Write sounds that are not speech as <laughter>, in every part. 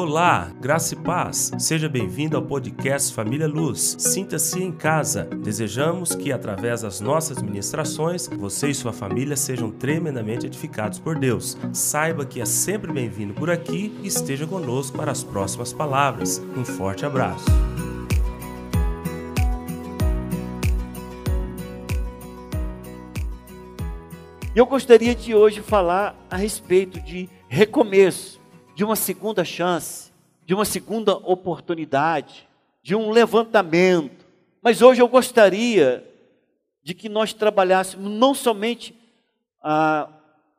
Olá, graça e paz. Seja bem-vindo ao podcast Família Luz. Sinta-se em casa. Desejamos que, através das nossas ministrações, você e sua família sejam tremendamente edificados por Deus. Saiba que é sempre bem-vindo por aqui e esteja conosco para as próximas palavras. Um forte abraço. Eu gostaria de hoje falar a respeito de recomeço de uma segunda chance, de uma segunda oportunidade, de um levantamento. Mas hoje eu gostaria de que nós trabalhássemos não somente ah,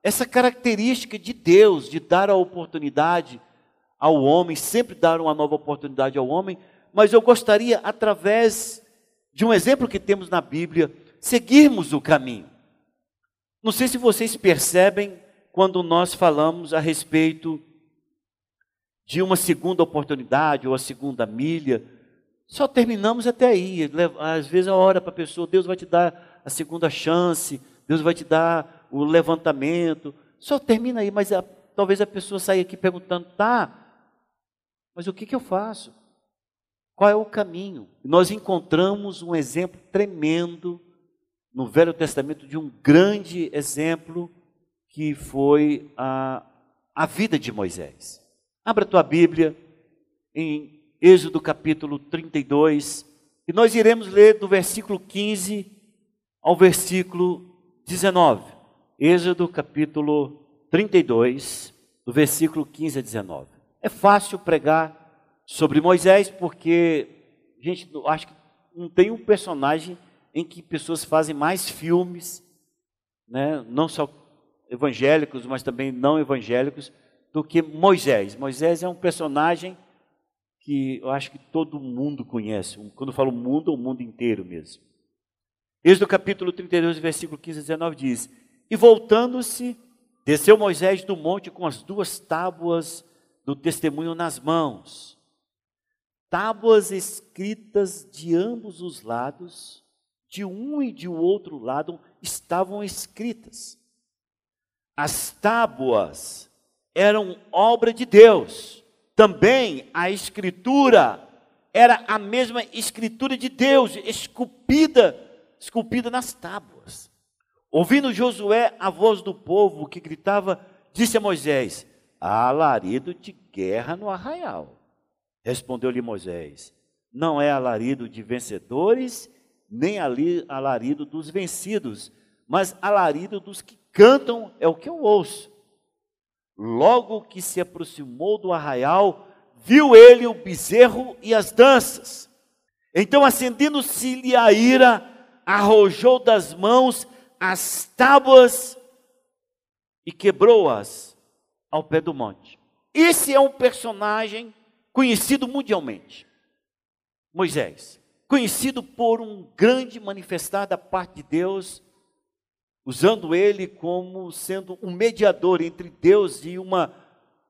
essa característica de Deus, de dar a oportunidade ao homem, sempre dar uma nova oportunidade ao homem, mas eu gostaria, através de um exemplo que temos na Bíblia, seguirmos o caminho. Não sei se vocês percebem quando nós falamos a respeito de uma segunda oportunidade ou a segunda milha, só terminamos até aí. Às vezes a hora para a pessoa, Deus vai te dar a segunda chance, Deus vai te dar o levantamento. Só termina aí, mas a, talvez a pessoa saia aqui perguntando, tá, mas o que, que eu faço? Qual é o caminho? Nós encontramos um exemplo tremendo no Velho Testamento de um grande exemplo que foi a, a vida de Moisés. Abra tua Bíblia em Êxodo capítulo 32, e nós iremos ler do versículo 15 ao versículo 19. Êxodo capítulo 32, do versículo 15 a 19. É fácil pregar sobre Moisés, porque, gente, acho que não tem um personagem em que pessoas fazem mais filmes, né, não só evangélicos, mas também não evangélicos, do que Moisés. Moisés é um personagem que eu acho que todo mundo conhece. Quando eu falo mundo, é o mundo inteiro mesmo. Êxodo capítulo 32, versículo 15 a 19 diz: E voltando-se, desceu Moisés do monte com as duas tábuas do testemunho nas mãos, tábuas escritas de ambos os lados, de um e de outro lado estavam escritas. As tábuas eram obra de Deus. Também a escritura era a mesma escritura de Deus, esculpida, esculpida nas tábuas. Ouvindo Josué a voz do povo que gritava, disse a Moisés: Há alarido de guerra no arraial. Respondeu-lhe Moisés: Não é alarido de vencedores, nem alarido dos vencidos, mas alarido dos que cantam é o que eu ouço. Logo que se aproximou do arraial, viu ele o bezerro e as danças. Então, acendendo-se-lhe a ira, arrojou das mãos as tábuas e quebrou-as ao pé do monte. Esse é um personagem conhecido mundialmente. Moisés, conhecido por um grande manifestar da parte de Deus usando ele como sendo um mediador entre Deus e uma,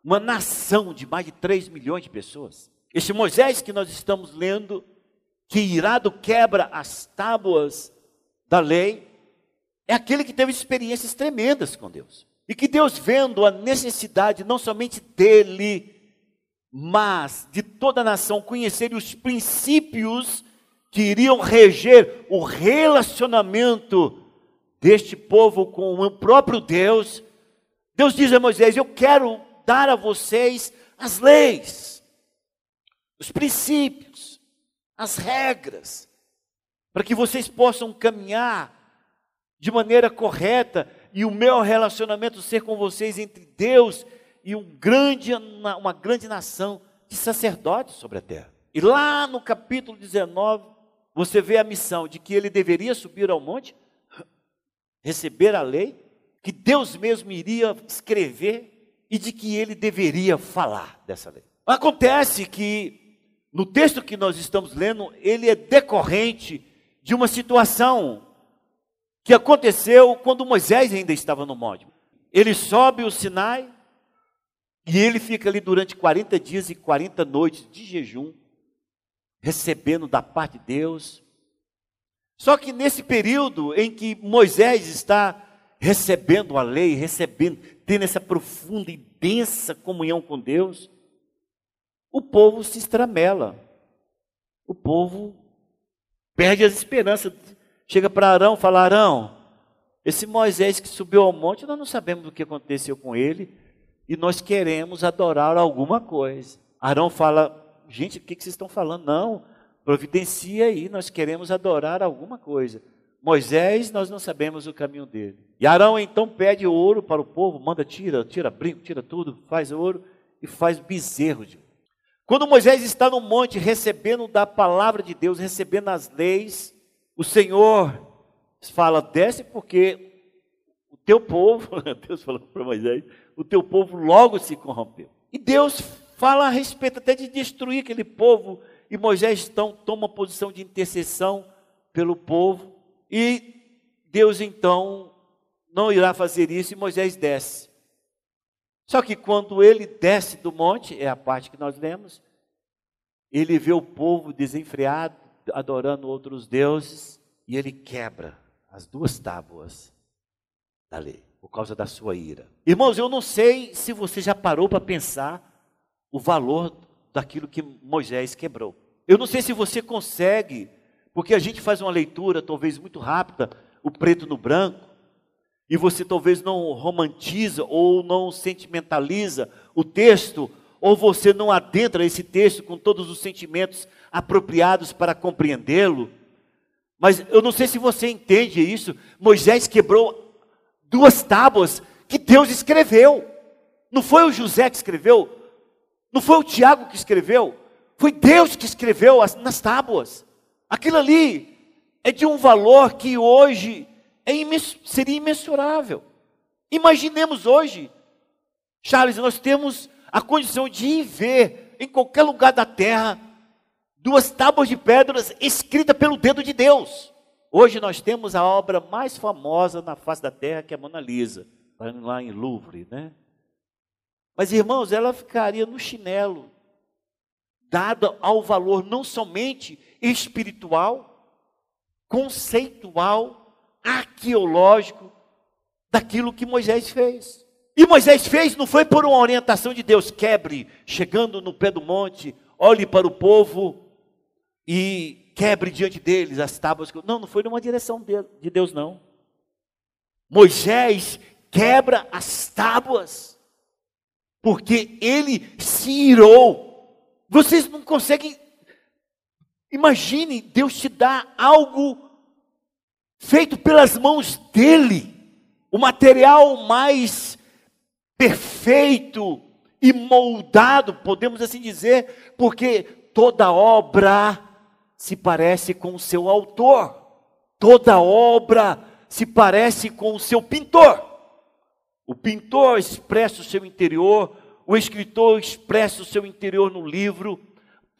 uma nação de mais de 3 milhões de pessoas. Este Moisés que nós estamos lendo, que irado quebra as tábuas da lei, é aquele que teve experiências tremendas com Deus. E que Deus, vendo a necessidade não somente dele, mas de toda a nação conhecer os princípios que iriam reger o relacionamento deste povo com o próprio Deus, Deus diz a Moisés: Eu quero dar a vocês as leis, os princípios, as regras, para que vocês possam caminhar de maneira correta e o meu relacionamento ser com vocês entre Deus e um grande, uma grande nação de sacerdotes sobre a terra. E lá no capítulo 19, você vê a missão de que ele deveria subir ao monte receber a lei, que Deus mesmo iria escrever e de que ele deveria falar dessa lei. Acontece que no texto que nós estamos lendo, ele é decorrente de uma situação que aconteceu quando Moisés ainda estava no monte. Ele sobe o Sinai e ele fica ali durante 40 dias e 40 noites de jejum, recebendo da parte de Deus só que nesse período em que Moisés está recebendo a lei, recebendo, tendo essa profunda e densa comunhão com Deus, o povo se estramela. O povo perde as esperanças. Chega para Arão e fala: Arão, esse Moisés que subiu ao monte, nós não sabemos o que aconteceu com ele e nós queremos adorar alguma coisa. Arão fala: Gente, o que vocês estão falando? Não, providencia aí, nós queremos adorar alguma coisa. Moisés, nós não sabemos o caminho dele. E Arão então pede ouro para o povo, manda, tira, tira brinco, tira tudo, faz ouro e faz bezerro de ouro. Quando Moisés está no monte recebendo da palavra de Deus, recebendo as leis, o Senhor fala: desce porque o teu povo, <laughs> Deus falou para Moisés, o teu povo logo se corrompeu. E Deus fala a respeito até de destruir aquele povo, e Moisés então toma posição de intercessão pelo povo, e Deus então não irá fazer isso, e Moisés desce. Só que quando ele desce do monte, é a parte que nós lemos, ele vê o povo desenfreado, adorando outros deuses, e ele quebra as duas tábuas da lei, por causa da sua ira. Irmãos, eu não sei se você já parou para pensar o valor daquilo que Moisés quebrou. Eu não sei se você consegue, porque a gente faz uma leitura talvez muito rápida, o preto no branco, e você talvez não romantiza ou não sentimentaliza o texto, ou você não adentra esse texto com todos os sentimentos apropriados para compreendê-lo. Mas eu não sei se você entende isso. Moisés quebrou duas tábuas que Deus escreveu. Não foi o José que escreveu, não foi o Tiago que escreveu, foi Deus que escreveu as, nas tábuas. Aquilo ali é de um valor que hoje é seria imensurável. Imaginemos hoje, Charles, nós temos a condição de ver em qualquer lugar da terra duas tábuas de pedras escritas pelo dedo de Deus. Hoje nós temos a obra mais famosa na face da terra, que é a Mona Lisa, lá em Louvre, né? Mas irmãos, ela ficaria no chinelo, dada ao valor não somente espiritual, conceitual, arqueológico daquilo que Moisés fez. E Moisés fez não foi por uma orientação de Deus, quebre, chegando no pé do monte, olhe para o povo e quebre diante deles as tábuas. Não, não foi numa direção de Deus, não. Moisés quebra as tábuas, porque ele se irou. Vocês não conseguem. Imagine Deus te dar algo feito pelas mãos dele, o material mais perfeito e moldado, podemos assim dizer, porque toda obra se parece com o seu autor, toda obra se parece com o seu pintor. O pintor expressa o seu interior, o escritor expressa o seu interior no livro,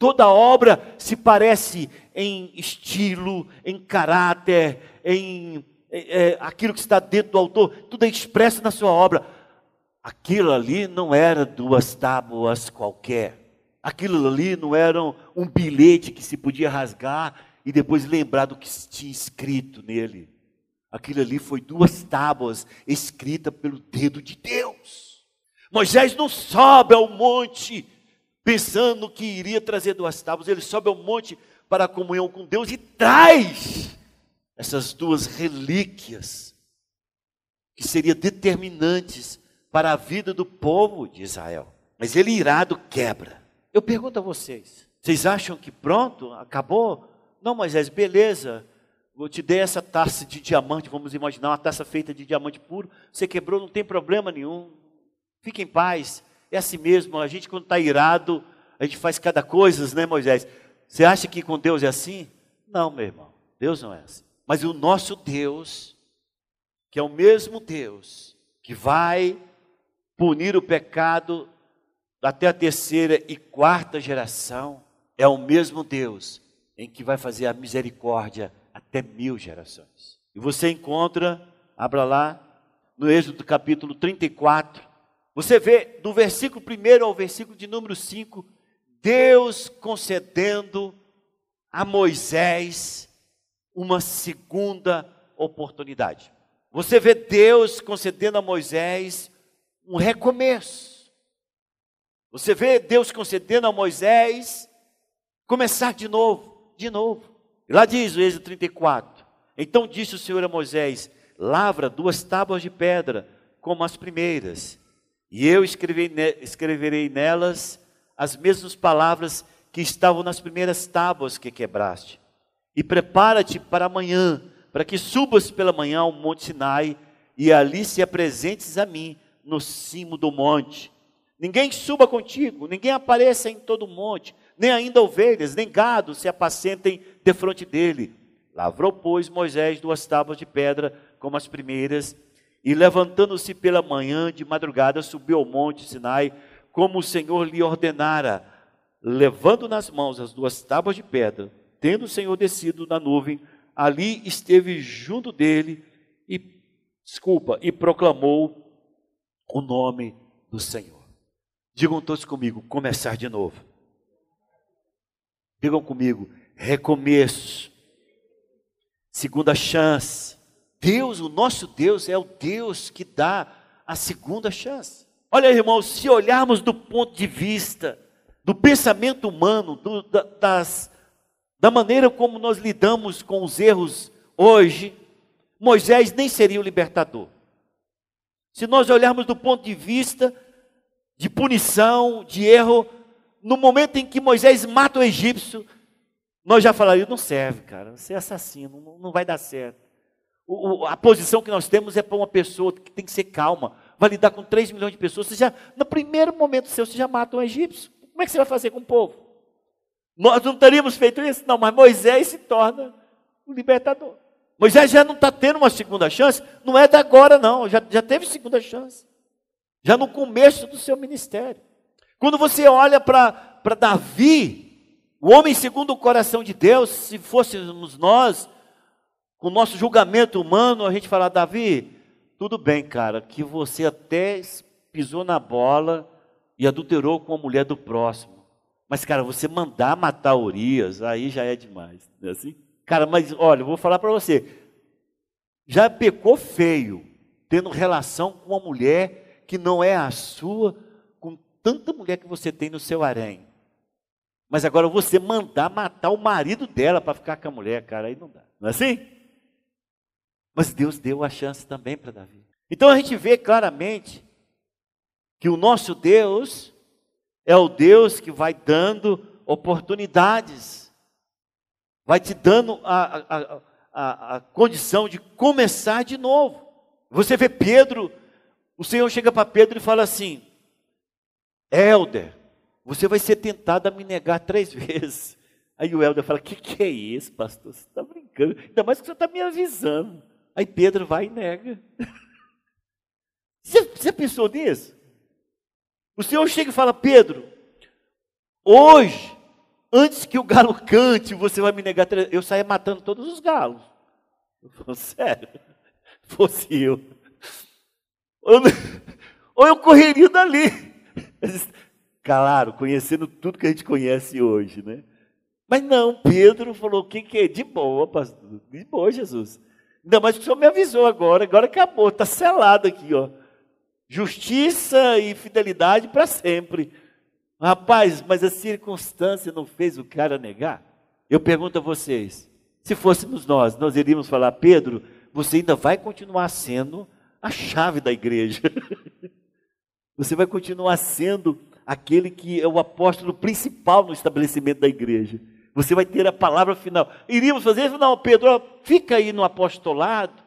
toda obra se parece em estilo, em caráter, em é, aquilo que está dentro do autor, tudo é expresso na sua obra. Aquilo ali não era duas tábuas qualquer. Aquilo ali não era um bilhete que se podia rasgar e depois lembrar do que tinha escrito nele. Aquilo ali foi duas tábuas escritas pelo dedo de Deus. Moisés não sobe ao monte pensando que iria trazer duas tábuas, ele sobe ao monte para a comunhão com Deus e traz essas duas relíquias que seriam determinantes para a vida do povo de Israel. Mas ele irado quebra. Eu pergunto a vocês: vocês acham que pronto, acabou? Não, Moisés, beleza. Eu te dei essa taça de diamante, vamos imaginar uma taça feita de diamante puro. Você quebrou, não tem problema nenhum. Fique em paz. É assim mesmo. A gente, quando está irado, a gente faz cada coisa, né, Moisés? Você acha que com Deus é assim? Não, meu irmão. Deus não é assim. Mas o nosso Deus, que é o mesmo Deus que vai punir o pecado até a terceira e quarta geração, é o mesmo Deus em que vai fazer a misericórdia até mil gerações. E você encontra, abra lá, no Êxodo capítulo 34, você vê do versículo 1 ao versículo de número 5, Deus concedendo a Moisés uma segunda oportunidade. Você vê Deus concedendo a Moisés um recomeço. Você vê Deus concedendo a Moisés começar de novo, de novo. Lá diz o Êxodo 34. Então disse o Senhor a Moisés: Lavra duas tábuas de pedra, como as primeiras, e eu escreverei nelas as mesmas palavras que estavam nas primeiras tábuas que quebraste. E prepara-te para amanhã, para que subas pela manhã ao monte Sinai e ali se apresentes a mim no cimo do monte. Ninguém suba contigo, ninguém apareça em todo o monte, nem ainda ovelhas, nem gado se apacentem defronte dele. Lavrou, pois, Moisés duas tábuas de pedra, como as primeiras, e levantando-se pela manhã de madrugada, subiu ao monte Sinai, como o Senhor lhe ordenara, levando nas mãos as duas tábuas de pedra. Tendo o Senhor descido na nuvem, ali esteve junto dele e desculpa, e proclamou o nome do Senhor. Digam todos comigo, começar de novo. Digam comigo, recomeço. Segunda chance. Deus, o nosso Deus, é o Deus que dá a segunda chance. Olha, irmãos, se olharmos do ponto de vista do pensamento humano, do, da, das, da maneira como nós lidamos com os erros hoje, Moisés nem seria o libertador. Se nós olharmos do ponto de vista de punição, de erro, no momento em que Moisés mata o egípcio, nós já falaríamos, não serve, cara, você é assassino, não, não vai dar certo. O, o, a posição que nós temos é para uma pessoa que tem que ser calma, vai lidar com 3 milhões de pessoas, você já, no primeiro momento seu, você já mata um egípcio. Como é que você vai fazer com o povo? Nós não teríamos feito isso? Não, mas Moisés se torna o libertador. Moisés já não está tendo uma segunda chance, não é da agora, não, já, já teve segunda chance. Já no começo do seu ministério. Quando você olha para Davi, o homem segundo o coração de Deus, se fôssemos nós, com o nosso julgamento humano, a gente falar, Davi, tudo bem, cara, que você até pisou na bola e adulterou com a mulher do próximo. Mas, cara, você mandar matar Urias, aí já é demais. Não é assim? Cara, mas olha, eu vou falar para você. Já pecou feio, tendo relação com uma mulher que não é a sua, tanta mulher que você tem no seu harém. Mas agora você mandar matar o marido dela para ficar com a mulher, cara, aí não dá. Não é assim? Mas Deus deu a chance também para Davi. Então a gente vê claramente que o nosso Deus é o Deus que vai dando oportunidades vai te dando a, a, a, a condição de começar de novo. Você vê Pedro, o Senhor chega para Pedro e fala assim: Helder, você vai ser tentado a me negar três <laughs> vezes. Aí o Helder fala: O que, que é isso, pastor? Você está brincando? Ainda mais que você está me avisando. Aí Pedro vai e nega. <laughs> Você, você pensou nisso? O Senhor chega e fala: Pedro, hoje antes que o galo <laughs> cante, você vai me negar. Eu saia matando todos os galos. Eu falo, sério, fosse eu. Ou eu correria dali. Claro, conhecendo tudo que a gente conhece hoje, né? Mas não, Pedro falou: o que, que é? De boa, pastor. De boa, Jesus. Mais que o senhor me avisou agora, agora acabou, está selado aqui, ó. Justiça e fidelidade para sempre. Rapaz, mas a circunstância não fez o cara negar? Eu pergunto a vocês: se fôssemos nós, nós iríamos falar, Pedro, você ainda vai continuar sendo a chave da igreja. <laughs> você vai continuar sendo aquele que é o apóstolo principal no estabelecimento da igreja. Você vai ter a palavra final. Iríamos fazer isso? Não, Pedro, fica aí no apostolado,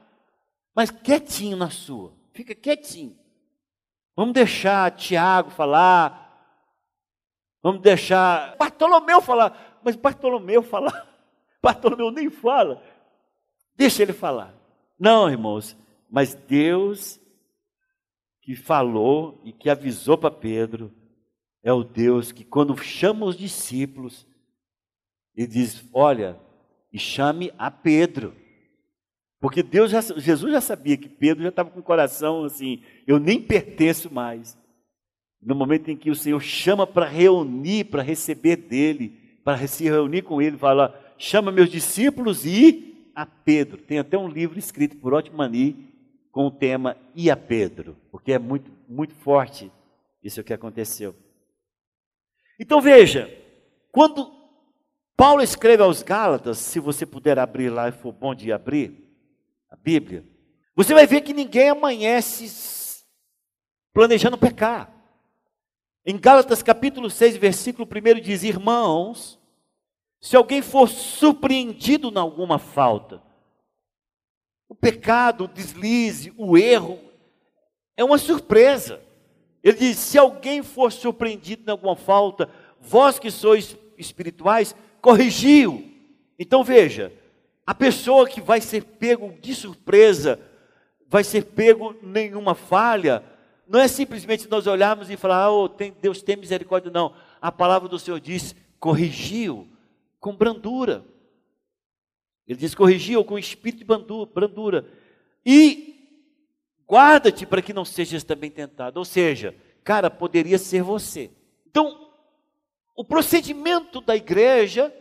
mas quietinho na sua. Fica quietinho. Vamos deixar Tiago falar, Vamos deixar Bartolomeu falar. Mas Bartolomeu falar. <laughs> Bartolomeu nem fala. Deixa ele falar. Não, irmãos. Mas Deus que falou e que avisou para Pedro é o Deus que, quando chama os discípulos, ele diz: Olha, e chame a Pedro. Porque Deus já, Jesus já sabia que Pedro já estava com o coração assim, eu nem pertenço mais no momento em que o Senhor chama para reunir, para receber dele, para se reunir com ele, fala: chama meus discípulos e a Pedro. Tem até um livro escrito por Otmani com o tema E a Pedro, porque é muito, muito forte isso que aconteceu. Então veja, quando Paulo escreve aos Gálatas, se você puder abrir lá e for bom de abrir a Bíblia, você vai ver que ninguém amanhece planejando pecar. Em Gálatas capítulo 6, versículo 1 diz: Irmãos, se alguém for surpreendido em alguma falta, o pecado, o deslize, o erro, é uma surpresa. Ele diz: se alguém for surpreendido em alguma falta, vós que sois espirituais, corrigiu. Então veja, a pessoa que vai ser pego de surpresa, vai ser pego nenhuma falha, não é simplesmente nós olharmos e falar, oh, tem, Deus tem misericórdia, não. A palavra do Senhor diz, corrigiu com brandura. Ele diz, corrigiu com espírito de brandura. E guarda-te para que não sejas também tentado. Ou seja, cara, poderia ser você. Então, o procedimento da igreja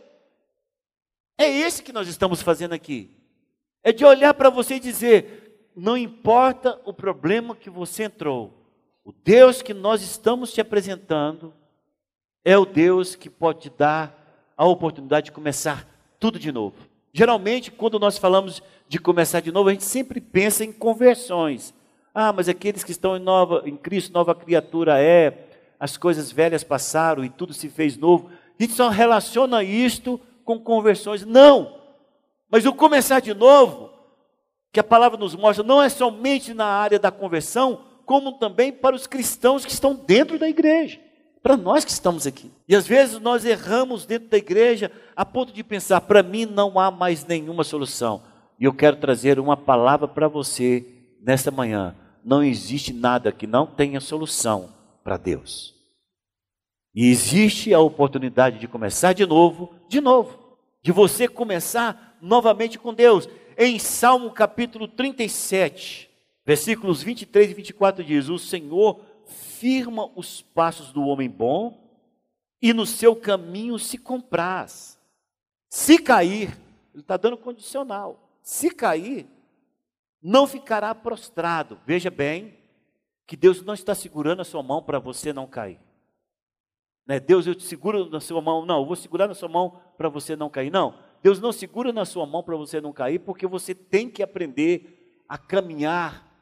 é esse que nós estamos fazendo aqui. É de olhar para você e dizer: não importa o problema que você entrou, o Deus que nós estamos te apresentando é o Deus que pode te dar a oportunidade de começar tudo de novo. Geralmente, quando nós falamos de começar de novo, a gente sempre pensa em conversões. Ah, mas aqueles que estão em, nova, em Cristo, nova criatura é, as coisas velhas passaram e tudo se fez novo. A gente só relaciona isto com conversões. Não! Mas o começar de novo que a palavra nos mostra não é somente na área da conversão, como também para os cristãos que estão dentro da igreja, para nós que estamos aqui. E às vezes nós erramos dentro da igreja a ponto de pensar: para mim não há mais nenhuma solução. E eu quero trazer uma palavra para você nesta manhã. Não existe nada que não tenha solução para Deus. E existe a oportunidade de começar de novo, de novo, de você começar novamente com Deus em Salmo capítulo 37, versículos 23 e 24 diz: O Senhor firma os passos do homem bom e no seu caminho se compraz. Se cair, ele está dando condicional. Se cair, não ficará prostrado. Veja bem que Deus não está segurando a sua mão para você não cair. Né? Deus, eu te seguro na sua mão. Não, eu vou segurar na sua mão para você não cair. Não, Deus não segura na sua mão para você não cair, porque você tem que aprender a caminhar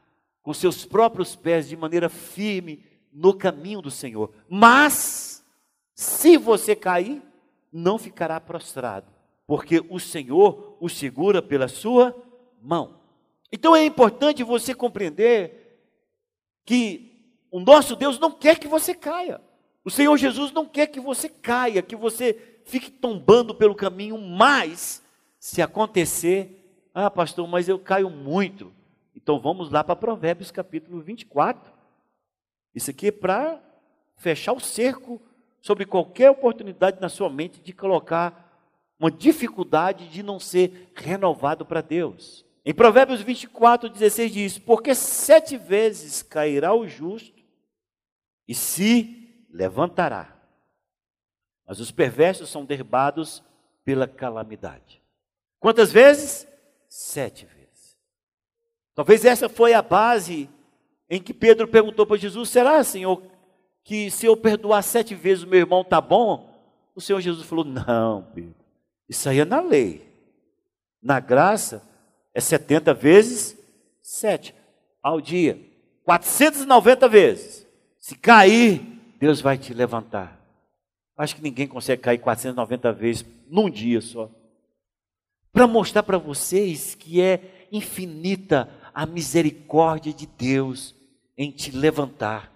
com seus próprios pés de maneira firme no caminho do Senhor. Mas, se você cair, não ficará prostrado, porque o Senhor o segura pela sua mão. Então é importante você compreender que o nosso Deus não quer que você caia. O Senhor Jesus não quer que você caia, que você fique tombando pelo caminho, mas se acontecer, ah, pastor, mas eu caio muito. Então vamos lá para Provérbios capítulo 24. Isso aqui é para fechar o cerco sobre qualquer oportunidade na sua mente de colocar uma dificuldade de não ser renovado para Deus. Em Provérbios 24, 16 diz: Porque sete vezes cairá o justo e se levantará mas os perversos são derribados pela calamidade. Quantas vezes? Sete vezes. Talvez essa foi a base em que Pedro perguntou para Jesus: será, Senhor, que se eu perdoar sete vezes o meu irmão está bom? O Senhor Jesus falou: não, Pedro, isso aí é na lei. Na graça é 70 vezes sete ao dia, 490 vezes. Se cair, Deus vai te levantar. Acho que ninguém consegue cair 490 vezes num dia só. Para mostrar para vocês que é infinita a misericórdia de Deus em te levantar,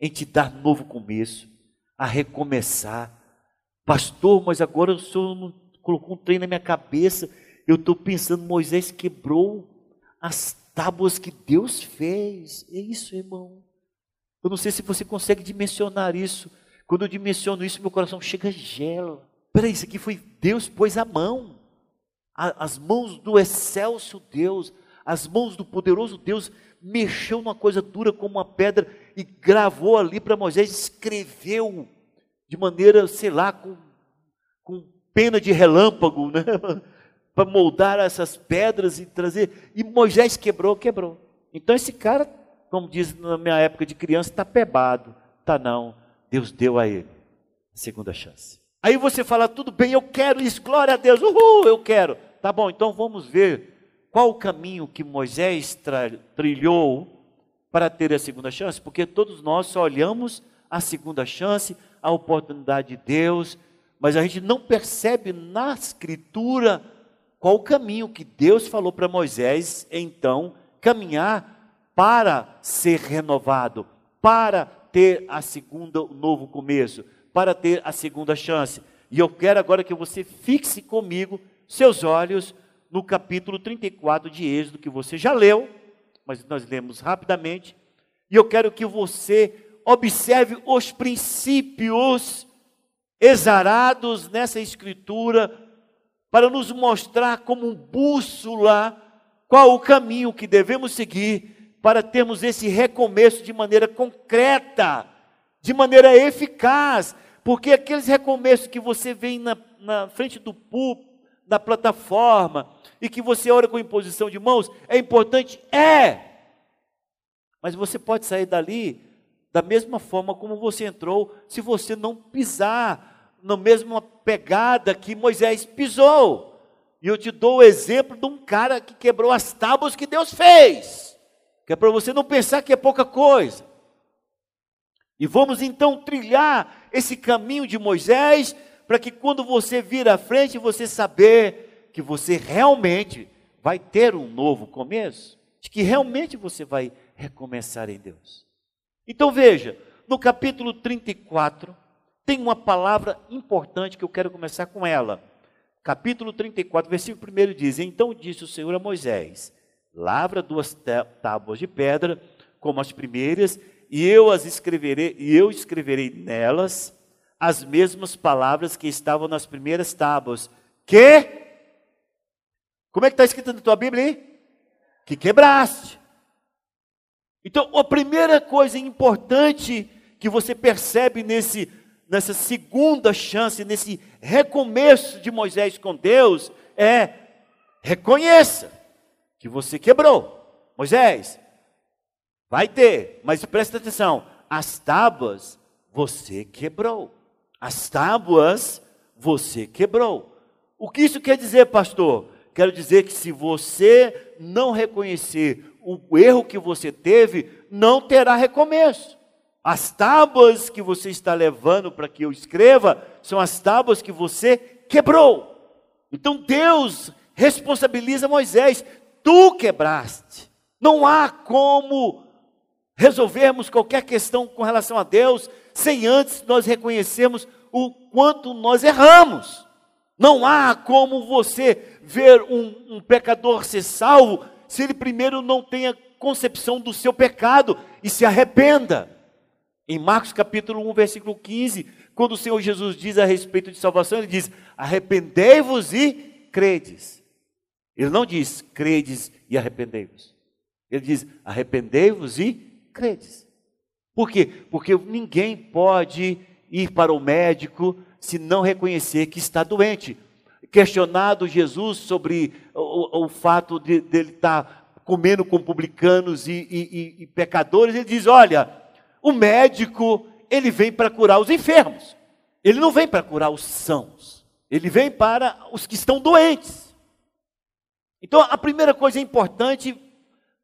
em te dar novo começo, a recomeçar. Pastor, mas agora o senhor colocou um trem na minha cabeça. Eu estou pensando, Moisés quebrou as tábuas que Deus fez. É isso, irmão. Eu não sei se você consegue dimensionar isso. Quando eu dimensiono isso, meu coração chega gelo. Peraí, isso aqui foi Deus pôs a mão. As mãos do excelso Deus, as mãos do poderoso Deus mexeu numa coisa dura como uma pedra e gravou ali para Moisés, escreveu de maneira, sei lá, com, com pena de relâmpago, né? <laughs> para moldar essas pedras e trazer. E Moisés quebrou, quebrou. Então esse cara, como diz na minha época de criança, está pebado. Tá não. Deus deu a ele segunda chance. Aí você fala, tudo bem, eu quero isso, glória a Deus, uhul, eu quero. Tá bom, então vamos ver qual o caminho que Moisés trilhou para ter a segunda chance, porque todos nós só olhamos a segunda chance, a oportunidade de Deus, mas a gente não percebe na Escritura qual o caminho que Deus falou para Moisés, então, caminhar para ser renovado, para ter a segunda, o novo começo, para ter a segunda chance. E eu quero agora que você fixe comigo seus olhos no capítulo 34 de Êxodo, que você já leu, mas nós lemos rapidamente, e eu quero que você observe os princípios exarados nessa escritura para nos mostrar como bússola qual o caminho que devemos seguir para termos esse recomeço de maneira concreta, de maneira eficaz, porque aqueles recomeços que você vê na, na frente do púlpito, na plataforma, e que você ora com imposição de mãos, é importante? É! Mas você pode sair dali da mesma forma como você entrou, se você não pisar na mesma pegada que Moisés pisou. E eu te dou o exemplo de um cara que quebrou as tábuas que Deus fez, que é para você não pensar que é pouca coisa. E vamos então trilhar esse caminho de Moisés, para que quando você vir à frente, você saber que você realmente vai ter um novo começo, de que realmente você vai recomeçar em Deus. Então veja, no capítulo 34, tem uma palavra importante que eu quero começar com ela. Capítulo 34, versículo 1 diz: Então disse o Senhor a Moisés: Lavra duas tábuas de pedra, como as primeiras, e eu as escreverei, e eu escreverei nelas as mesmas palavras que estavam nas primeiras tábuas. Que? Como é que está escrito na tua Bíblia aí? Que quebraste. Então, a primeira coisa importante que você percebe nesse, nessa segunda chance, nesse recomeço de Moisés com Deus, é reconheça que você quebrou. Moisés, vai ter, mas presta atenção: as tábuas você quebrou. As tábuas você quebrou. O que isso quer dizer, pastor? Quero dizer que se você não reconhecer o erro que você teve, não terá recomeço. As tábuas que você está levando para que eu escreva são as tábuas que você quebrou. Então Deus responsabiliza Moisés: tu quebraste. Não há como resolvermos qualquer questão com relação a Deus sem antes nós reconhecermos o quanto nós erramos. Não há como você ver um, um pecador ser salvo se ele primeiro não tenha concepção do seu pecado e se arrependa. Em Marcos capítulo 1, versículo 15, quando o Senhor Jesus diz a respeito de salvação, ele diz: arrependei-vos e credes. Ele não diz credes e arrependei-vos. Ele diz arrependei-vos e credes. Por quê? Porque ninguém pode ir para o médico se não reconhecer que está doente questionado Jesus sobre o, o fato de, dele estar tá comendo com publicanos e, e, e, pecadores, ele diz: olha, o médico ele vem para curar os enfermos, ele não vem para curar os sãos, ele vem para os que estão doentes. Então, a primeira coisa importante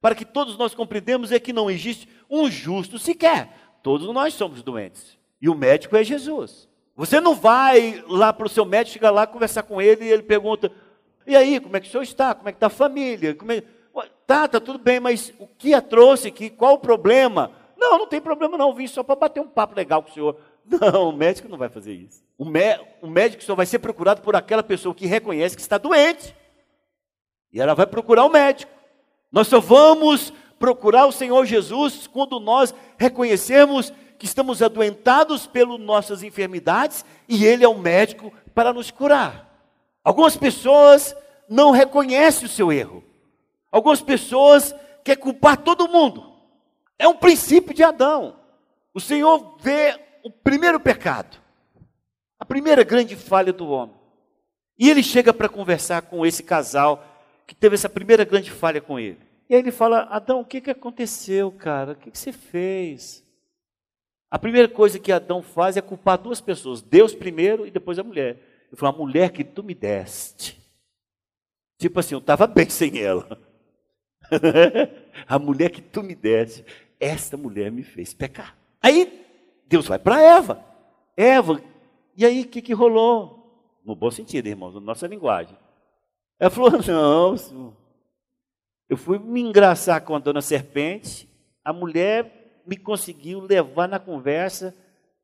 para que todos nós compreendamos é que não existe um justo sequer. Todos nós somos doentes. E o médico é Jesus. Você não vai lá para o seu médico, chega lá, conversar com ele e ele pergunta: e aí, como é que o senhor está? Como é que está a família? Como é... Tá, tá tudo bem, mas o que a trouxe aqui? Qual o problema? Não, não tem problema não, vim só para bater um papo legal com o senhor. <laughs> Não, o médico não vai fazer isso. O, mé o médico só vai ser procurado por aquela pessoa que reconhece que está doente. E ela vai procurar o médico. Nós só vamos procurar o Senhor Jesus quando nós reconhecermos que estamos adoentados pelas nossas enfermidades e Ele é o médico para nos curar. Algumas pessoas não reconhecem o seu erro. Algumas pessoas querem culpar todo mundo. É um princípio de Adão. O Senhor vê o primeiro pecado, a primeira grande falha do homem. E ele chega para conversar com esse casal que teve essa primeira grande falha com ele. E aí ele fala: Adão, o que, que aconteceu, cara? O que, que você fez? A primeira coisa que Adão faz é culpar duas pessoas, Deus primeiro e depois a mulher. Ele falou, a mulher que tu me deste. Tipo assim, eu estava bem sem ela. <laughs> a mulher que tu me deste, esta mulher me fez pecar. Aí Deus vai para Eva. Eva, e aí o que, que rolou? No bom sentido, irmãos, na nossa linguagem. Ela falou: não, senhor. Eu fui me engraçar com a dona serpente, a mulher me conseguiu levar na conversa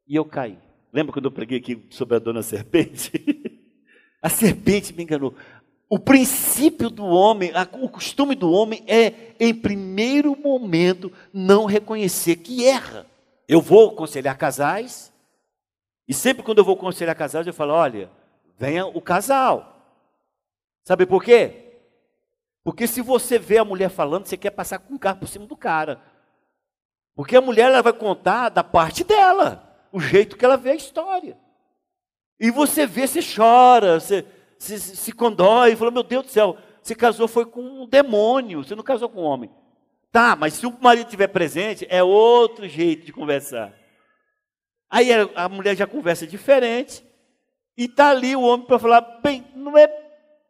e eu caí. Lembra quando eu preguei aqui sobre a dona serpente? <laughs> a serpente me enganou. O princípio do homem, o costume do homem é, em primeiro momento, não reconhecer que erra. Eu vou aconselhar casais, e sempre quando eu vou aconselhar casais, eu falo: olha, venha o casal. Sabe por quê? Porque se você vê a mulher falando, você quer passar com o carro por cima do cara. Porque a mulher ela vai contar da parte dela, o jeito que ela vê a história. E você vê, você chora, você se, se condói, falou, meu Deus do céu, você casou foi com um demônio, você não casou com um homem. Tá, mas se o marido estiver presente, é outro jeito de conversar. Aí a mulher já conversa diferente, e está ali o homem para falar, bem, não é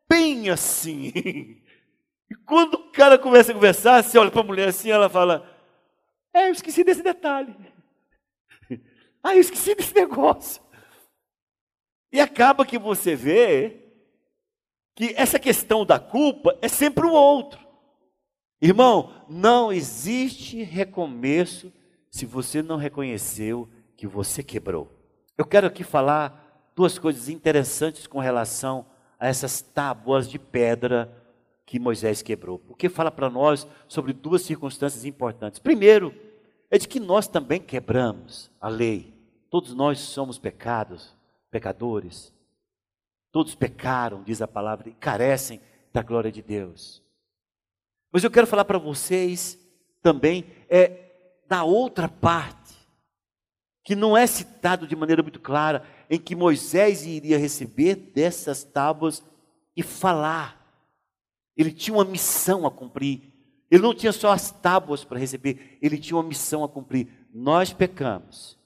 bem assim. <laughs> E quando o cara começa a conversar, você olha para a mulher assim, ela fala, é, eu esqueci desse detalhe. <laughs> Ah, eu esqueci desse negócio. E acaba que você vê que essa questão da culpa é sempre o outro. Irmão, não existe recomeço se você não reconheceu que você quebrou. Eu quero aqui falar duas coisas interessantes com relação a essas tábuas de pedra que Moisés quebrou. Porque fala para nós sobre duas circunstâncias importantes. Primeiro, é de que nós também quebramos a lei. Todos nós somos pecados, pecadores. Todos pecaram, diz a palavra, e carecem da glória de Deus. Mas eu quero falar para vocês também é da outra parte, que não é citado de maneira muito clara, em que Moisés iria receber dessas tábuas e falar. Ele tinha uma missão a cumprir. Ele não tinha só as tábuas para receber, ele tinha uma missão a cumprir. Nós pecamos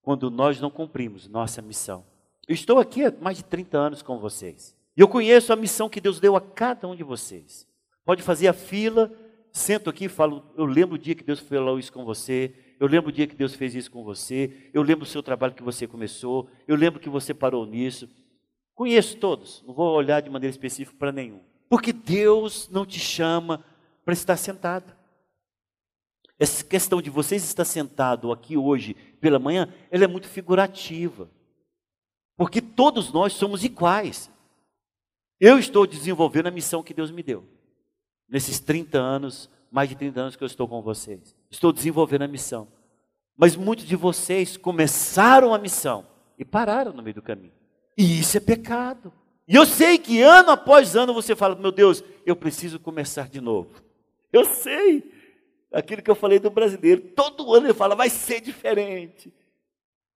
quando nós não cumprimos nossa missão. Eu estou aqui há mais de 30 anos com vocês. E eu conheço a missão que Deus deu a cada um de vocês. Pode fazer a fila, sento aqui e falo, eu lembro o dia que Deus falou isso com você, eu lembro o dia que Deus fez isso com você, eu lembro o seu trabalho que você começou, eu lembro que você parou nisso. Conheço todos, não vou olhar de maneira específica para nenhum. Porque Deus não te chama para estar sentado. Essa questão de vocês estar sentado aqui hoje pela manhã, ela é muito figurativa. Porque todos nós somos iguais. Eu estou desenvolvendo a missão que Deus me deu. Nesses 30 anos, mais de 30 anos que eu estou com vocês. Estou desenvolvendo a missão. Mas muitos de vocês começaram a missão e pararam no meio do caminho. E isso é pecado. E eu sei que ano após ano você fala: meu Deus, eu preciso começar de novo. Eu sei. Aquilo que eu falei do brasileiro. Todo ano ele fala: vai ser diferente.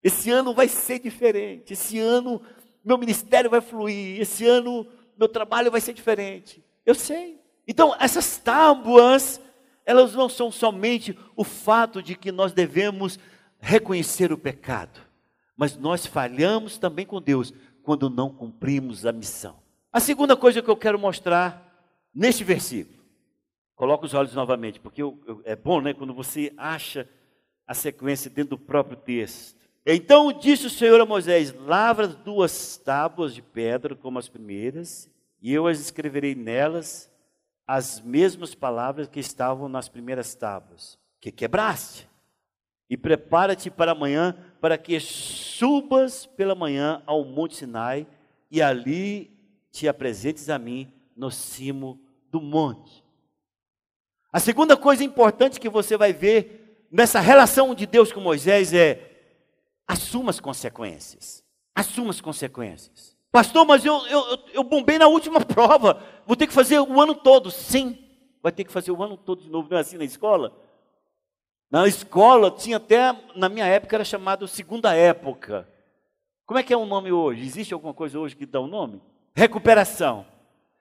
Esse ano vai ser diferente. Esse ano meu ministério vai fluir. Esse ano meu trabalho vai ser diferente. Eu sei. Então, essas tábuas, elas não são somente o fato de que nós devemos reconhecer o pecado, mas nós falhamos também com Deus quando não cumprimos a missão. A segunda coisa que eu quero mostrar neste versículo, coloca os olhos novamente, porque eu, eu, é bom, né, quando você acha a sequência dentro do próprio texto. Então disse o Senhor a Moisés: Lavra duas tábuas de pedra como as primeiras, e eu as escreverei nelas as mesmas palavras que estavam nas primeiras tábuas, que quebraste. E prepara-te para amanhã, para que subas pela manhã ao Monte Sinai, e ali te apresentes a mim no cimo do monte. A segunda coisa importante que você vai ver nessa relação de Deus com Moisés é assuma as consequências. Assuma as consequências. Pastor, mas eu, eu, eu bombei na última <laughs> prova. Vou ter que fazer o ano todo. Sim, vai ter que fazer o ano todo de novo. Não é assim na escola? Na escola tinha até, na minha época, era chamado segunda época. Como é que é o nome hoje? Existe alguma coisa hoje que dá o um nome? Recuperação.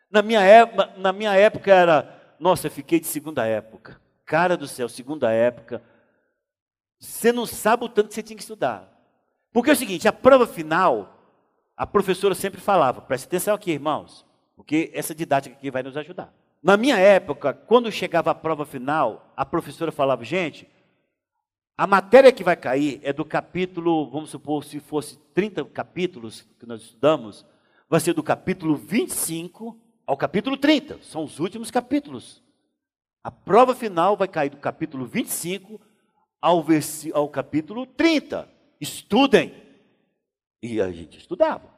Na minha, época, na minha época era, nossa, eu fiquei de segunda época. Cara do céu, segunda época Você não sabe o tanto que você tinha que estudar. Porque é o seguinte, a prova final, a professora sempre falava, preste atenção aqui, irmãos, porque essa didática aqui vai nos ajudar. Na minha época, quando chegava a prova final, a professora falava, gente, a matéria que vai cair é do capítulo, vamos supor, se fosse 30 capítulos que nós estudamos, vai ser do capítulo 25 ao capítulo 30. São os últimos capítulos. A prova final vai cair do capítulo 25 ao, ao capítulo 30. Estudem. E a gente estudava.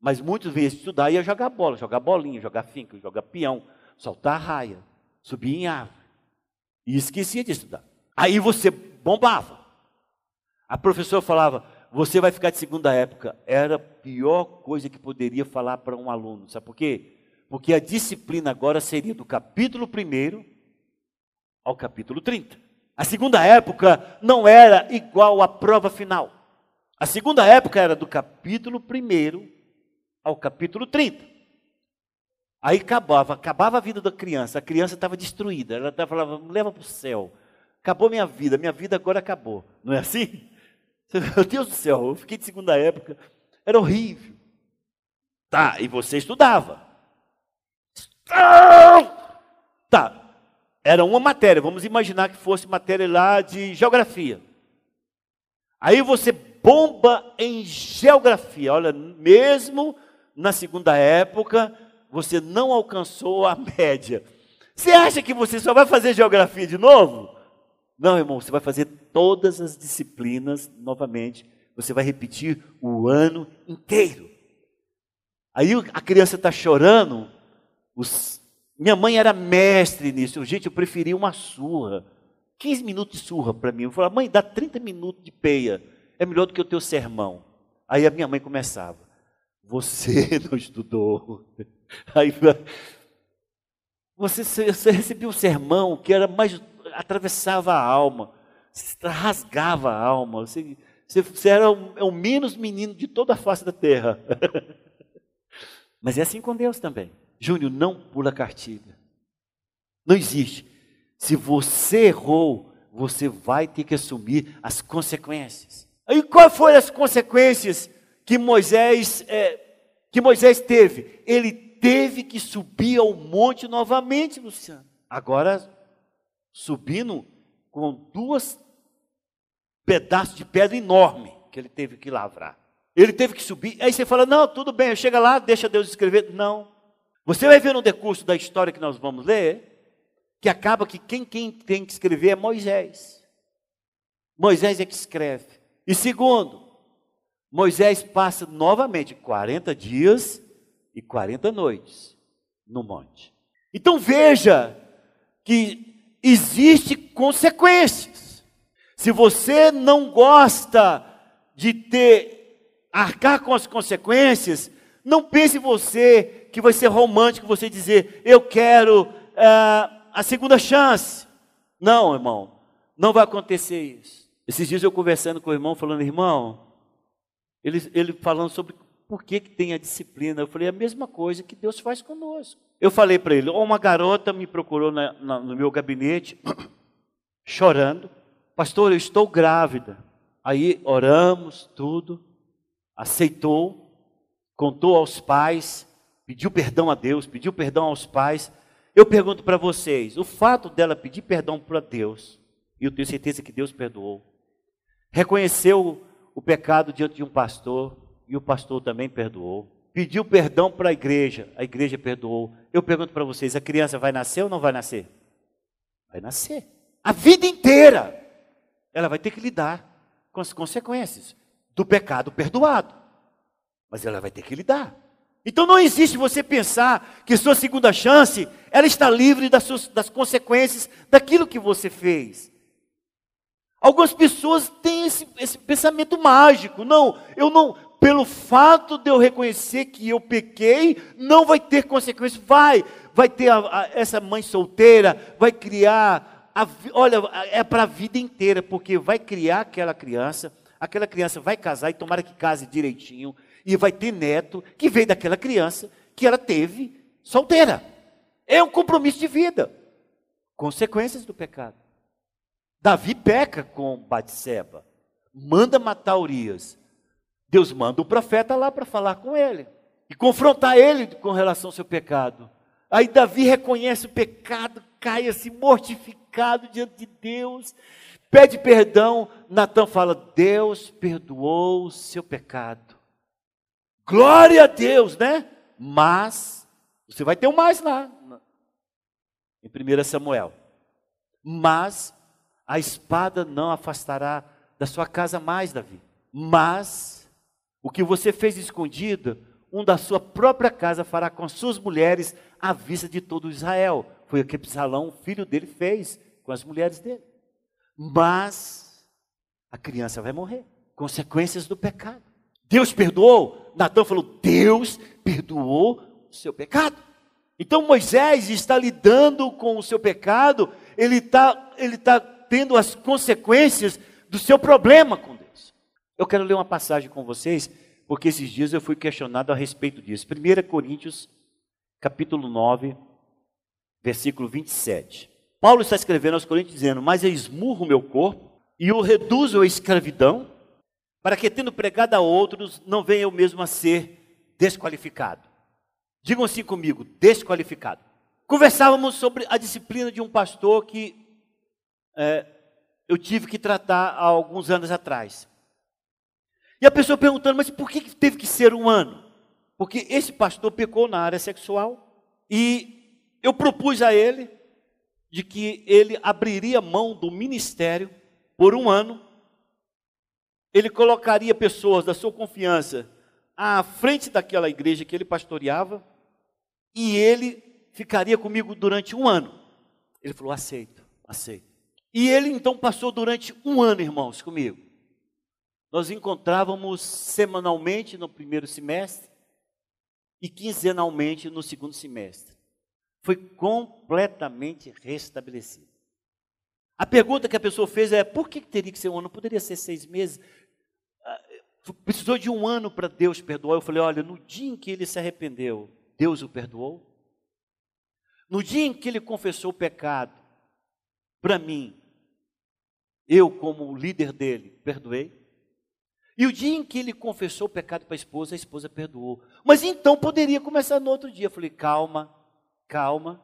Mas muitos vezes estudar ia jogar bola, jogar bolinha, jogar finca, jogar peão, soltar raia, subir em árvore. E esquecia de estudar. Aí você bombava. A professora falava: Você vai ficar de segunda época. Era a pior coisa que poderia falar para um aluno. Sabe por quê? Porque a disciplina agora seria do capítulo 1 ao capítulo 30. A segunda época não era igual à prova final. A segunda época era do capítulo 1 ao capítulo 30. Aí acabava, acabava a vida da criança. A criança estava destruída. Ela falava, leva para o céu. Acabou minha vida, minha vida agora acabou. Não é assim? <laughs> Meu Deus do céu, eu fiquei de segunda época, era horrível. Tá, e você estudava. Tá, era uma matéria, vamos imaginar que fosse matéria lá de geografia. Aí você bomba em geografia. Olha, mesmo na segunda época, você não alcançou a <laughs> média. Você acha que você só vai fazer geografia de novo? Não, irmão, você vai fazer todas as disciplinas novamente. Você vai repetir o ano inteiro. Aí a criança está chorando. Os... Minha mãe era mestre nisso. Gente, eu preferia uma surra. 15 minutos de surra para mim. Eu falava, mãe, dá 30 minutos de peia. É melhor do que o teu sermão. Aí a minha mãe começava. Você <laughs> não estudou. Aí <laughs> você, você recebia um sermão que era mais atravessava a alma, rasgava a alma. Você, você era o, é o menos menino de toda a face da terra. <laughs> Mas é assim com Deus também. Júnior, não pula cartilha. Não existe. Se você errou, você vai ter que assumir as consequências. E quais foram as consequências que Moisés, é, que Moisés teve? Ele teve que subir ao monte novamente, Luciano. Agora subindo com duas pedaços de pedra enorme que ele teve que lavrar. Ele teve que subir. Aí você fala: "Não, tudo bem, chega lá, deixa Deus escrever". Não. Você vai ver no decurso da história que nós vamos ler, que acaba que quem, quem tem que escrever é Moisés. Moisés é que escreve. E segundo, Moisés passa novamente 40 dias e 40 noites no monte. Então veja que existe consequências. Se você não gosta de ter arcar com as consequências, não pense você que vai ser romântico você dizer eu quero uh, a segunda chance. Não, irmão, não vai acontecer isso. Esses dias eu conversando com o irmão, falando, irmão, ele, ele falando sobre por que, que tem a disciplina. Eu falei, é a mesma coisa que Deus faz conosco. Eu falei para ele, uma garota me procurou na, na, no meu gabinete, <clears throat> chorando, pastor, eu estou grávida. Aí oramos, tudo, aceitou, contou aos pais, pediu perdão a Deus, pediu perdão aos pais. Eu pergunto para vocês, o fato dela pedir perdão para Deus, e eu tenho certeza que Deus perdoou, reconheceu o pecado diante de um pastor, e o pastor também perdoou pediu perdão para a igreja, a igreja perdoou. Eu pergunto para vocês: a criança vai nascer ou não vai nascer? Vai nascer. A vida inteira ela vai ter que lidar com as consequências do pecado perdoado. Mas ela vai ter que lidar. Então não existe você pensar que sua segunda chance, ela está livre das, suas, das consequências daquilo que você fez. Algumas pessoas têm esse, esse pensamento mágico. Não, eu não, pelo fato de eu reconhecer que eu pequei, não vai ter consequências. Vai, vai ter a, a, essa mãe solteira, vai criar, a, olha, é para a vida inteira, porque vai criar aquela criança, aquela criança vai casar e tomara que case direitinho, e vai ter neto que veio daquela criança que ela teve solteira. É um compromisso de vida. Consequências do pecado. Davi peca com Batseba, manda matar Urias. Deus manda o profeta lá para falar com ele e confrontar ele com relação ao seu pecado. Aí Davi reconhece o pecado, cai assim mortificado diante de Deus, pede perdão. Natan fala: Deus perdoou o seu pecado. Glória a Deus, né? Mas, você vai ter um mais lá, em 1 Samuel. Mas a espada não afastará da sua casa mais, Davi. Mas o que você fez escondido, um da sua própria casa fará com suas mulheres à vista de todo Israel. Foi o que Absalão, filho dele, fez com as mulheres dele. Mas a criança vai morrer. Consequências do pecado. Deus perdoou? Natan falou: Deus perdoou o seu pecado. Então Moisés está lidando com o seu pecado, ele está ele tá tendo as consequências do seu problema com. Eu quero ler uma passagem com vocês, porque esses dias eu fui questionado a respeito disso. 1 Coríntios, capítulo 9, versículo 27. Paulo está escrevendo aos Coríntios dizendo: Mas eu esmurro o meu corpo e o reduzo à escravidão, para que, tendo pregado a outros, não venha eu mesmo a ser desqualificado. Digam assim comigo: desqualificado. Conversávamos sobre a disciplina de um pastor que é, eu tive que tratar há alguns anos atrás. E a pessoa perguntando, mas por que teve que ser um ano? Porque esse pastor pecou na área sexual e eu propus a ele de que ele abriria mão do ministério por um ano ele colocaria pessoas da sua confiança à frente daquela igreja que ele pastoreava e ele ficaria comigo durante um ano. Ele falou: aceito, aceito. E ele então passou durante um ano, irmãos, comigo. Nós encontrávamos semanalmente no primeiro semestre e quinzenalmente no segundo semestre. Foi completamente restabelecido. A pergunta que a pessoa fez é: por que teria que ser um ano? Poderia ser seis meses? precisou de um ano para Deus perdoar. Eu falei: olha, no dia em que ele se arrependeu, Deus o perdoou. No dia em que ele confessou o pecado, para mim, eu, como líder dele, perdoei. E o dia em que ele confessou o pecado para a esposa, a esposa perdoou. Mas então poderia começar no outro dia. Eu falei: calma, calma,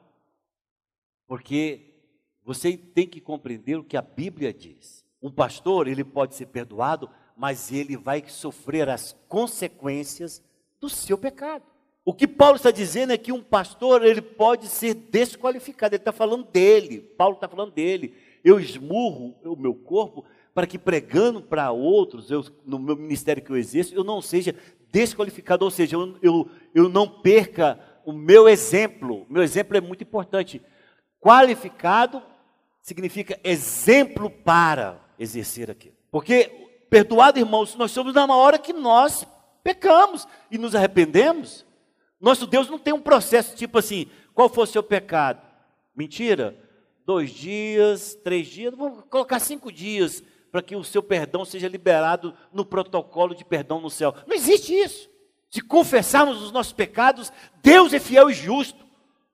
porque você tem que compreender o que a Bíblia diz. Um pastor, ele pode ser perdoado mas ele vai sofrer as consequências do seu pecado. O que Paulo está dizendo é que um pastor ele pode ser desqualificado. Ele está falando dele. Paulo está falando dele. Eu esmurro o meu corpo para que pregando para outros, eu, no meu ministério que eu exerço, eu não seja desqualificado, ou seja, eu, eu, eu não perca o meu exemplo. Meu exemplo é muito importante. Qualificado significa exemplo para exercer aquilo. Porque Perdoado, irmãos, nós somos na hora que nós pecamos e nos arrependemos. Nosso Deus não tem um processo tipo assim: qual foi o seu pecado? Mentira. Dois dias, três dias, vou colocar cinco dias para que o seu perdão seja liberado no protocolo de perdão no céu. Não existe isso. Se confessarmos os nossos pecados, Deus é fiel e justo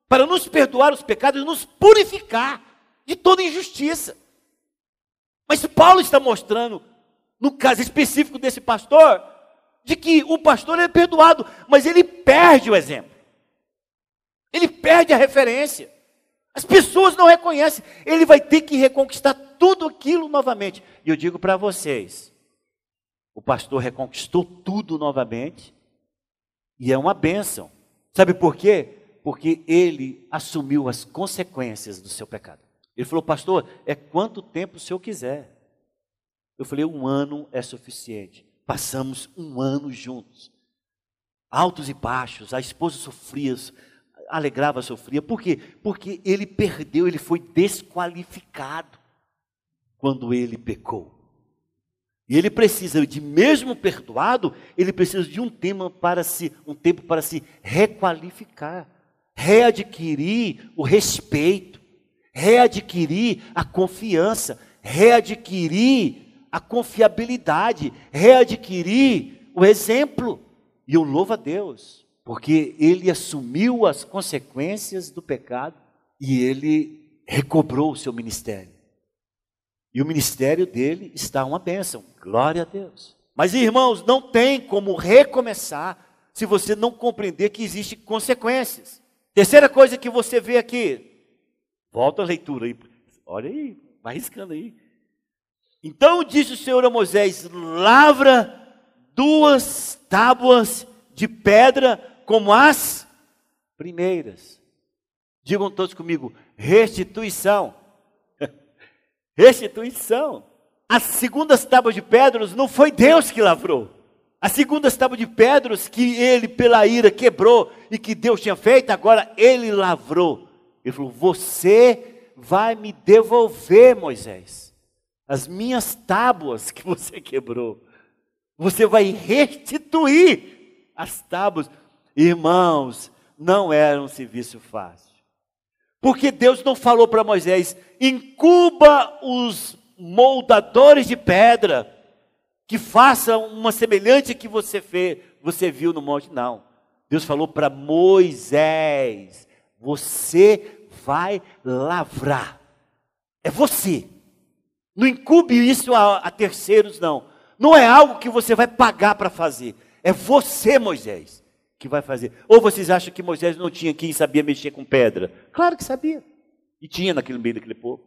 para nos perdoar os pecados e nos purificar de toda injustiça. Mas Paulo está mostrando no caso específico desse pastor, de que o pastor é perdoado, mas ele perde o exemplo. Ele perde a referência. As pessoas não reconhecem. Ele vai ter que reconquistar tudo aquilo novamente. E eu digo para vocês: o pastor reconquistou tudo novamente, e é uma bênção. Sabe por quê? Porque ele assumiu as consequências do seu pecado. Ele falou, pastor, é quanto tempo o senhor quiser. Eu falei, um ano é suficiente. Passamos um ano juntos. Altos e baixos, a esposa sofria, alegrava, sofria. Por quê? Porque ele perdeu, ele foi desqualificado quando ele pecou. E ele precisa de mesmo perdoado, ele precisa de um tempo para se, um tempo para se requalificar, readquirir o respeito, readquirir a confiança, readquirir a confiabilidade, readquirir o exemplo. E eu louvo a Deus, porque ele assumiu as consequências do pecado e ele recobrou o seu ministério. E o ministério dele está uma bênção. Glória a Deus. Mas irmãos, não tem como recomeçar se você não compreender que existem consequências. Terceira coisa que você vê aqui. Volta a leitura aí. Olha aí, vai riscando aí. Então disse o Senhor a Moisés: lavra duas tábuas de pedra como as primeiras. Digam todos comigo: restituição. <laughs> restituição. As segundas tábuas de pedras não foi Deus que lavrou. As segundas tábuas de pedras que ele, pela ira, quebrou e que Deus tinha feito, agora ele lavrou. Ele falou: Você vai me devolver, Moisés, as minhas tábuas que você quebrou. Você vai restituir as tábuas. Irmãos, não era um serviço fácil. Porque Deus não falou para Moisés: incuba os moldadores de pedra, que façam uma semelhante que você fez, você viu no monte. Não. Deus falou para Moisés: você vai lavrar. É você. Não incube isso a, a terceiros, não. Não é algo que você vai pagar para fazer. É você, Moisés que vai fazer. Ou vocês acham que Moisés não tinha quem sabia mexer com pedra? Claro que sabia. E tinha naquele meio daquele povo.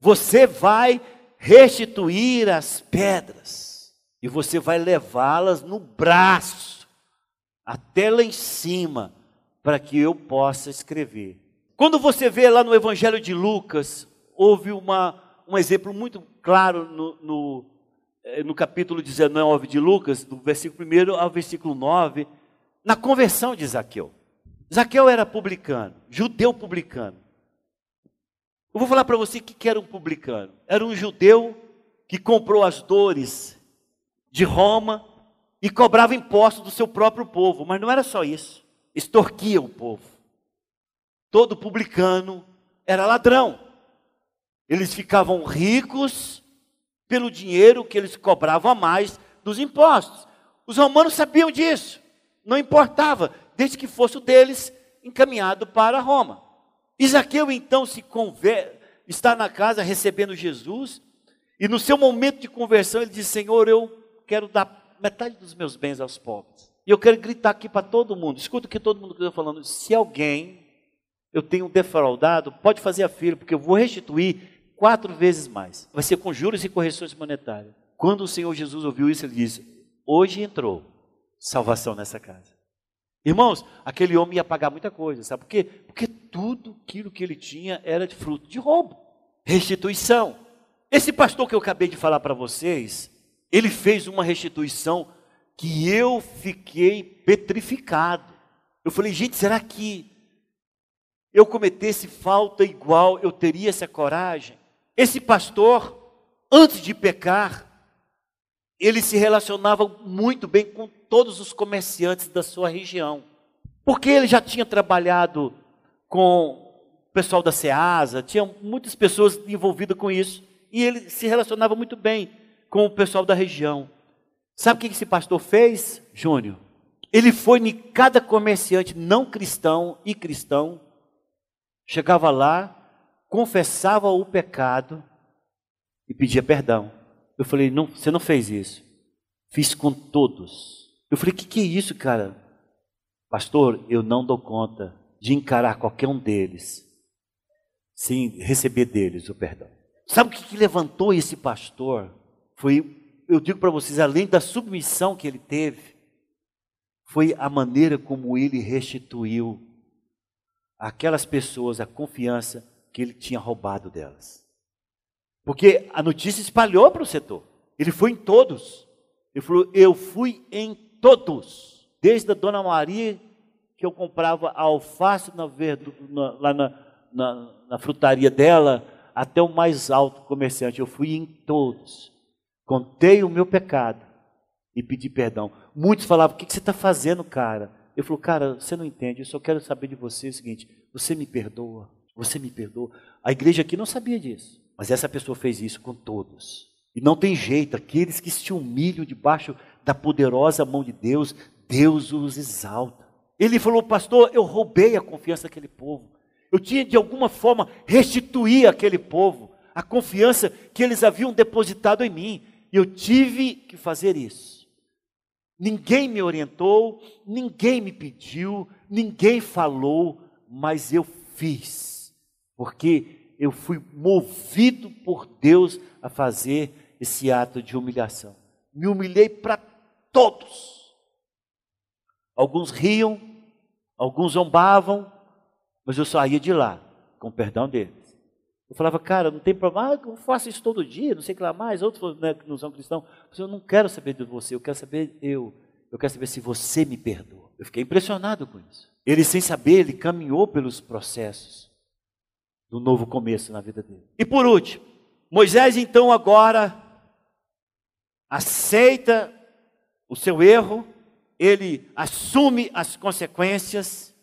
Você vai restituir as pedras. E você vai levá-las no braço, até lá em cima, para que eu possa escrever. Quando você vê lá no Evangelho de Lucas, houve uma, um exemplo muito claro no, no, eh, no capítulo 19 de Lucas, do versículo 1 ao versículo 9 na conversão de Zaqueu. Zaqueu era publicano, judeu publicano. Eu vou falar para você o que era um publicano. Era um judeu que comprou as dores de Roma e cobrava impostos do seu próprio povo. Mas não era só isso. Extorquia o povo. Todo publicano era ladrão. Eles ficavam ricos pelo dinheiro que eles cobravam a mais dos impostos. Os romanos sabiam disso. Não importava, desde que fosse o deles encaminhado para Roma. Isaqueu então se conver... está na casa recebendo Jesus, e no seu momento de conversão ele diz: Senhor, eu quero dar metade dos meus bens aos pobres. E eu quero gritar aqui para todo mundo, escuta o que todo mundo está falando. Se alguém eu tenho defraudado, pode fazer a fila, porque eu vou restituir quatro vezes mais. Vai ser com juros e correções monetárias. Quando o Senhor Jesus ouviu isso, ele disse: Hoje entrou salvação nessa casa. Irmãos, aquele homem ia pagar muita coisa, sabe por quê? Porque tudo aquilo que ele tinha era de fruto de roubo, restituição. Esse pastor que eu acabei de falar para vocês, ele fez uma restituição que eu fiquei petrificado. Eu falei, gente, será que eu cometesse falta igual, eu teria essa coragem? Esse pastor, antes de pecar, ele se relacionava muito bem com todos os comerciantes da sua região. Porque ele já tinha trabalhado com o pessoal da SEASA, tinha muitas pessoas envolvidas com isso, e ele se relacionava muito bem com o pessoal da região. Sabe o que esse pastor fez, Júnior? Ele foi em cada comerciante não cristão e cristão, chegava lá, confessava o pecado e pedia perdão. Eu falei, não, você não fez isso. Fiz com todos. Eu falei, o que, que é isso, cara? Pastor, eu não dou conta de encarar qualquer um deles sem receber deles o perdão. Sabe o que, que levantou esse pastor? Foi, eu digo para vocês, além da submissão que ele teve, foi a maneira como ele restituiu aquelas pessoas a confiança que ele tinha roubado delas. Porque a notícia espalhou para o setor. Ele foi em todos. Ele falou: Eu fui em todos. Desde a dona Maria, que eu comprava a alface na, na, lá na, na, na frutaria dela, até o mais alto comerciante. Eu fui em todos. Contei o meu pecado e pedi perdão. Muitos falavam: O que você está fazendo, cara? Eu falou, cara, você não entende, eu só quero saber de você o seguinte: você me perdoa, você me perdoa. A igreja aqui não sabia disso. Mas essa pessoa fez isso com todos. E não tem jeito, aqueles que se humilham debaixo da poderosa mão de Deus, Deus os exalta. Ele falou, pastor, eu roubei a confiança daquele povo. Eu tinha de alguma forma restituir aquele povo a confiança que eles haviam depositado em mim. E eu tive que fazer isso. Ninguém me orientou, ninguém me pediu, ninguém falou, mas eu fiz, porque eu fui movido por Deus a fazer esse ato de humilhação. Me humilhei para todos. Alguns riam, alguns zombavam, mas eu saía de lá com perdão deles. Eu falava, cara, não tem problema, ah, eu faço isso todo dia, não sei o que lá mais. Outros né, que não são cristãos, eu não quero saber de você, eu quero saber eu. Eu quero saber se você me perdoa. Eu fiquei impressionado com isso. Ele, sem saber, ele caminhou pelos processos do novo começo na vida dele. E por último, Moisés então agora aceita o seu erro, ele assume as consequências.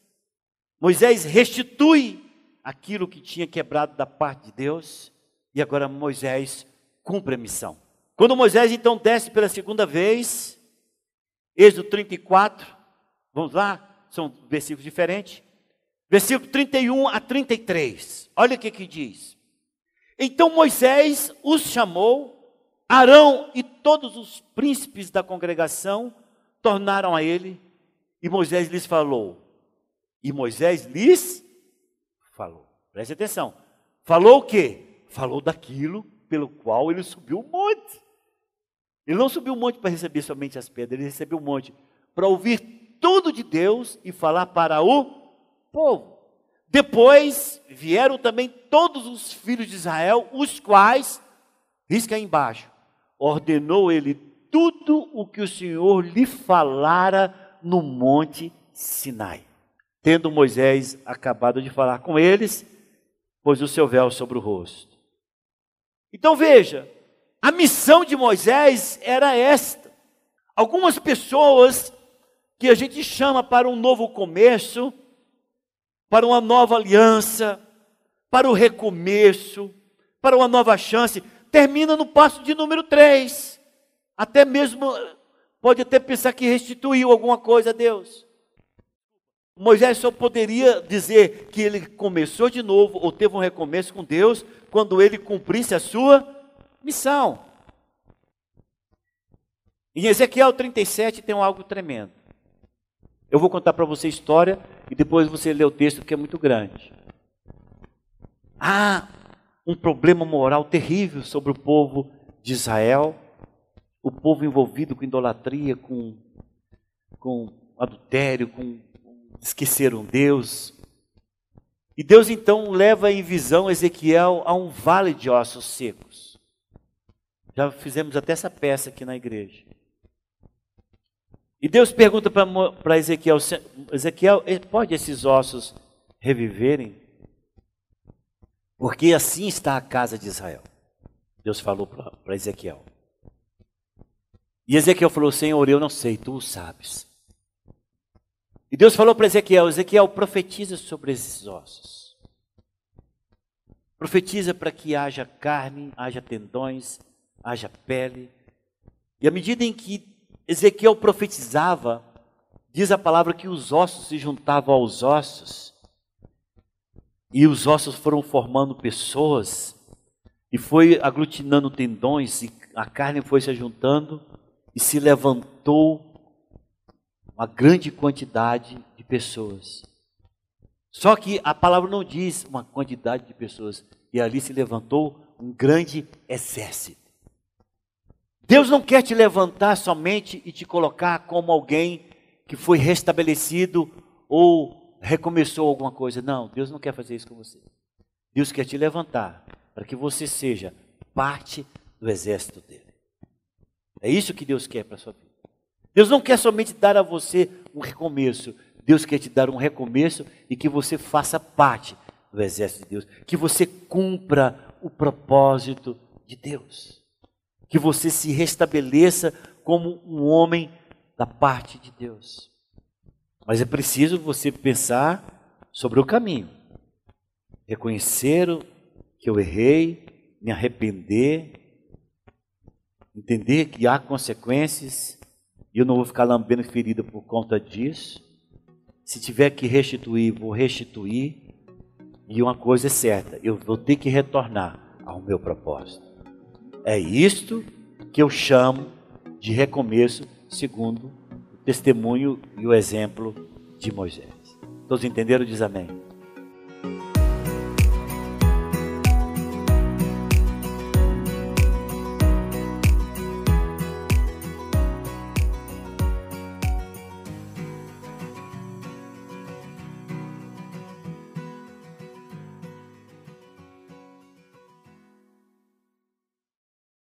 Moisés restitui aquilo que tinha quebrado da parte de Deus, e agora Moisés cumpre a missão. Quando Moisés então desce pela segunda vez, Êxodo 34, vamos lá, são versículos diferentes. Versículo 31 a 33. Olha o que que diz. Então Moisés os chamou, Arão e todos os príncipes da congregação tornaram a ele, e Moisés lhes falou. E Moisés lhes falou. Preste atenção. Falou o quê? Falou daquilo pelo qual ele subiu o monte. Ele não subiu o monte para receber somente as pedras, ele recebeu o monte para ouvir tudo de Deus e falar para o povo. Depois vieram também todos os filhos de Israel, os quais, risca aí embaixo, ordenou ele tudo o que o Senhor lhe falara no monte Sinai. Tendo Moisés acabado de falar com eles, pôs o seu véu sobre o rosto. Então veja, a missão de Moisés era esta. Algumas pessoas que a gente chama para um novo começo, para uma nova aliança, para o recomeço, para uma nova chance, termina no passo de número 3. Até mesmo pode até pensar que restituiu alguma coisa a Deus. Moisés só poderia dizer que ele começou de novo ou teve um recomeço com Deus quando ele cumprisse a sua missão. Em Ezequiel 37 tem algo tremendo. Eu vou contar para você a história e depois você lê o texto que é muito grande. Há um problema moral terrível sobre o povo de Israel, o povo envolvido com idolatria, com, com adultério, com esqueceram Deus. E Deus então leva em visão Ezequiel a um vale de ossos secos. Já fizemos até essa peça aqui na igreja. E Deus pergunta para Ezequiel: Ezequiel, eh, pode esses ossos reviverem? Porque assim está a casa de Israel. Deus falou para Ezequiel. E Ezequiel falou: Senhor, eu não sei, tu o sabes. E Deus falou para Ezequiel: Ezequiel, profetiza sobre esses ossos. Profetiza para que haja carne, haja tendões, haja pele. E à medida em que Ezequiel profetizava, diz a palavra que os ossos se juntavam aos ossos, e os ossos foram formando pessoas, e foi aglutinando tendões, e a carne foi se juntando, e se levantou uma grande quantidade de pessoas. Só que a palavra não diz uma quantidade de pessoas. E ali se levantou um grande exército. Deus não quer te levantar somente e te colocar como alguém que foi restabelecido ou recomeçou alguma coisa. Não, Deus não quer fazer isso com você. Deus quer te levantar para que você seja parte do exército dele. É isso que Deus quer para a sua vida. Deus não quer somente dar a você um recomeço, Deus quer te dar um recomeço e que você faça parte do exército de Deus, que você cumpra o propósito de Deus, que você se restabeleça como um homem da parte de Deus. Mas é preciso você pensar sobre o caminho, reconhecer que eu errei, me arrepender, entender que há consequências e eu não vou ficar lambendo ferida por conta disso. Se tiver que restituir, vou restituir. E uma coisa é certa, eu vou ter que retornar ao meu propósito. É isto que eu chamo de recomeço, segundo o testemunho e o exemplo de Moisés. Todos entenderam? Diz amém.